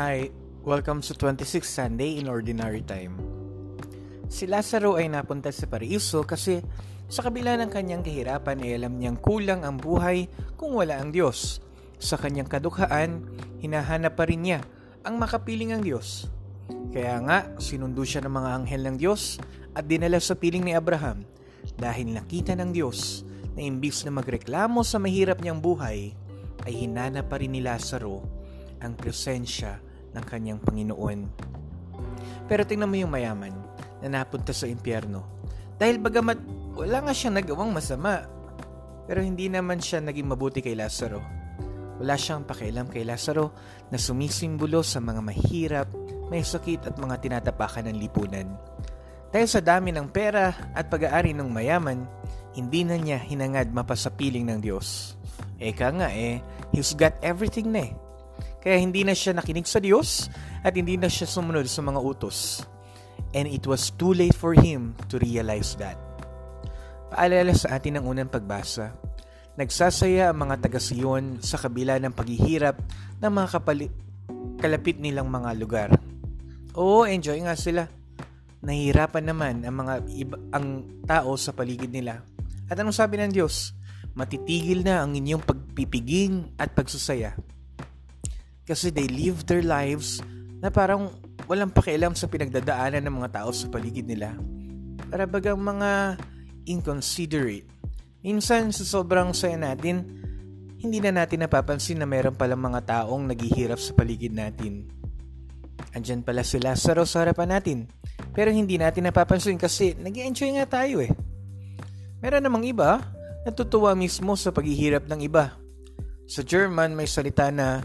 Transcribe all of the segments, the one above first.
Hi, welcome to 26th Sunday in Ordinary Time. Si Lazaro ay napunta sa paraiso kasi sa kabila ng kanyang kahirapan ay alam niyang kulang ang buhay kung wala ang Diyos. Sa kanyang kadukhaan, hinahanap pa rin niya ang makapiling ang Diyos. Kaya nga, sinundo siya ng mga anghel ng Diyos at dinala sa piling ni Abraham dahil nakita ng Diyos na imbis na magreklamo sa mahirap niyang buhay, ay hinana pa rin ni Lazaro ang presensya ng kanyang Panginoon. Pero tingnan mo yung mayaman na napunta sa impyerno. Dahil bagamat wala nga siyang nagawang masama, pero hindi naman siya naging mabuti kay Lazaro. Wala siyang pakialam kay Lazaro na sumisimbolo sa mga mahirap, may sakit at mga tinatapakan ng lipunan. Dahil sa dami ng pera at pag-aari ng mayaman, hindi na niya hinangad mapasapiling ng Diyos. Eka nga eh, he's got everything na eh. Kaya hindi na siya nakinig sa Diyos at hindi na siya sumunod sa mga utos. And it was too late for him to realize that. Paalala sa atin ng unang pagbasa, nagsasaya ang mga taga-Siyon sa kabila ng paghihirap ng mga kapali- kalapit nilang mga lugar. Oo, enjoy nga sila. Nahihirapan naman ang mga iba, ang tao sa paligid nila. At anong sabi ng Diyos? matitigil na ang inyong pagpipiging at pagsusaya. Kasi they live their lives na parang walang pakialam sa pinagdadaanan ng mga tao sa paligid nila. Para bagang mga inconsiderate. Minsan sa sobrang saya natin, hindi na natin napapansin na meron palang mga taong naghihirap sa paligid natin. Andyan pala sila sa sa harapan natin. Pero hindi natin napapansin kasi nag enjoy nga tayo eh. Meron namang iba, natutuwa mismo sa paghihirap ng iba. Sa German may salita na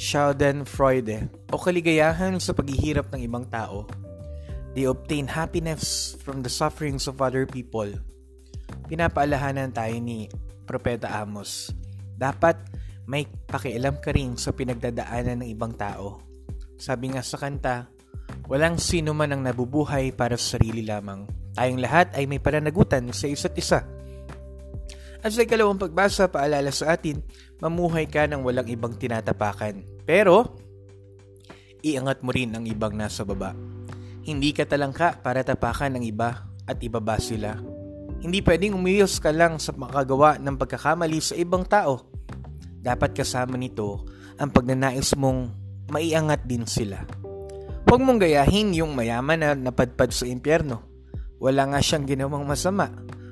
Schadenfreude o kaligayahan sa paghihirap ng ibang tao. They obtain happiness from the sufferings of other people. Pinapaalahanan tayo ni Propeta Amos. Dapat may pakialam ka rin sa pinagdadaanan ng ibang tao. Sabi nga sa kanta, walang sino man ang nabubuhay para sa sarili lamang. Tayong lahat ay may pananagutan sa isa't isa. At sa ikalawang pagbasa, paalala sa atin, mamuhay ka ng walang ibang tinatapakan. Pero, iangat mo rin ang ibang nasa baba. Hindi ka talangka para tapakan ng iba at ibaba sila. Hindi pwedeng umiyos ka lang sa makagawa ng pagkakamali sa ibang tao. Dapat kasama nito ang pagnanais mong maiangat din sila. Huwag mong gayahin yung mayaman na napadpad sa impyerno. Wala nga siyang ginawang masama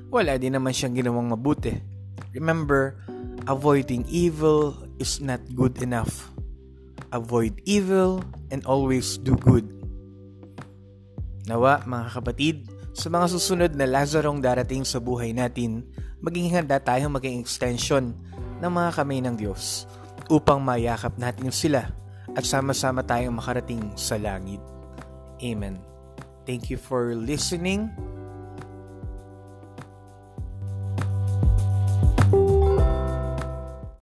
wala din naman siyang ginawang mabuti. Remember, avoiding evil is not good enough. Avoid evil and always do good. Nawa, mga kapatid, sa mga susunod na Lazarong darating sa buhay natin, maging handa tayong maging extension ng mga kamay ng Diyos upang mayakap natin sila at sama-sama tayong makarating sa langit. Amen. Thank you for listening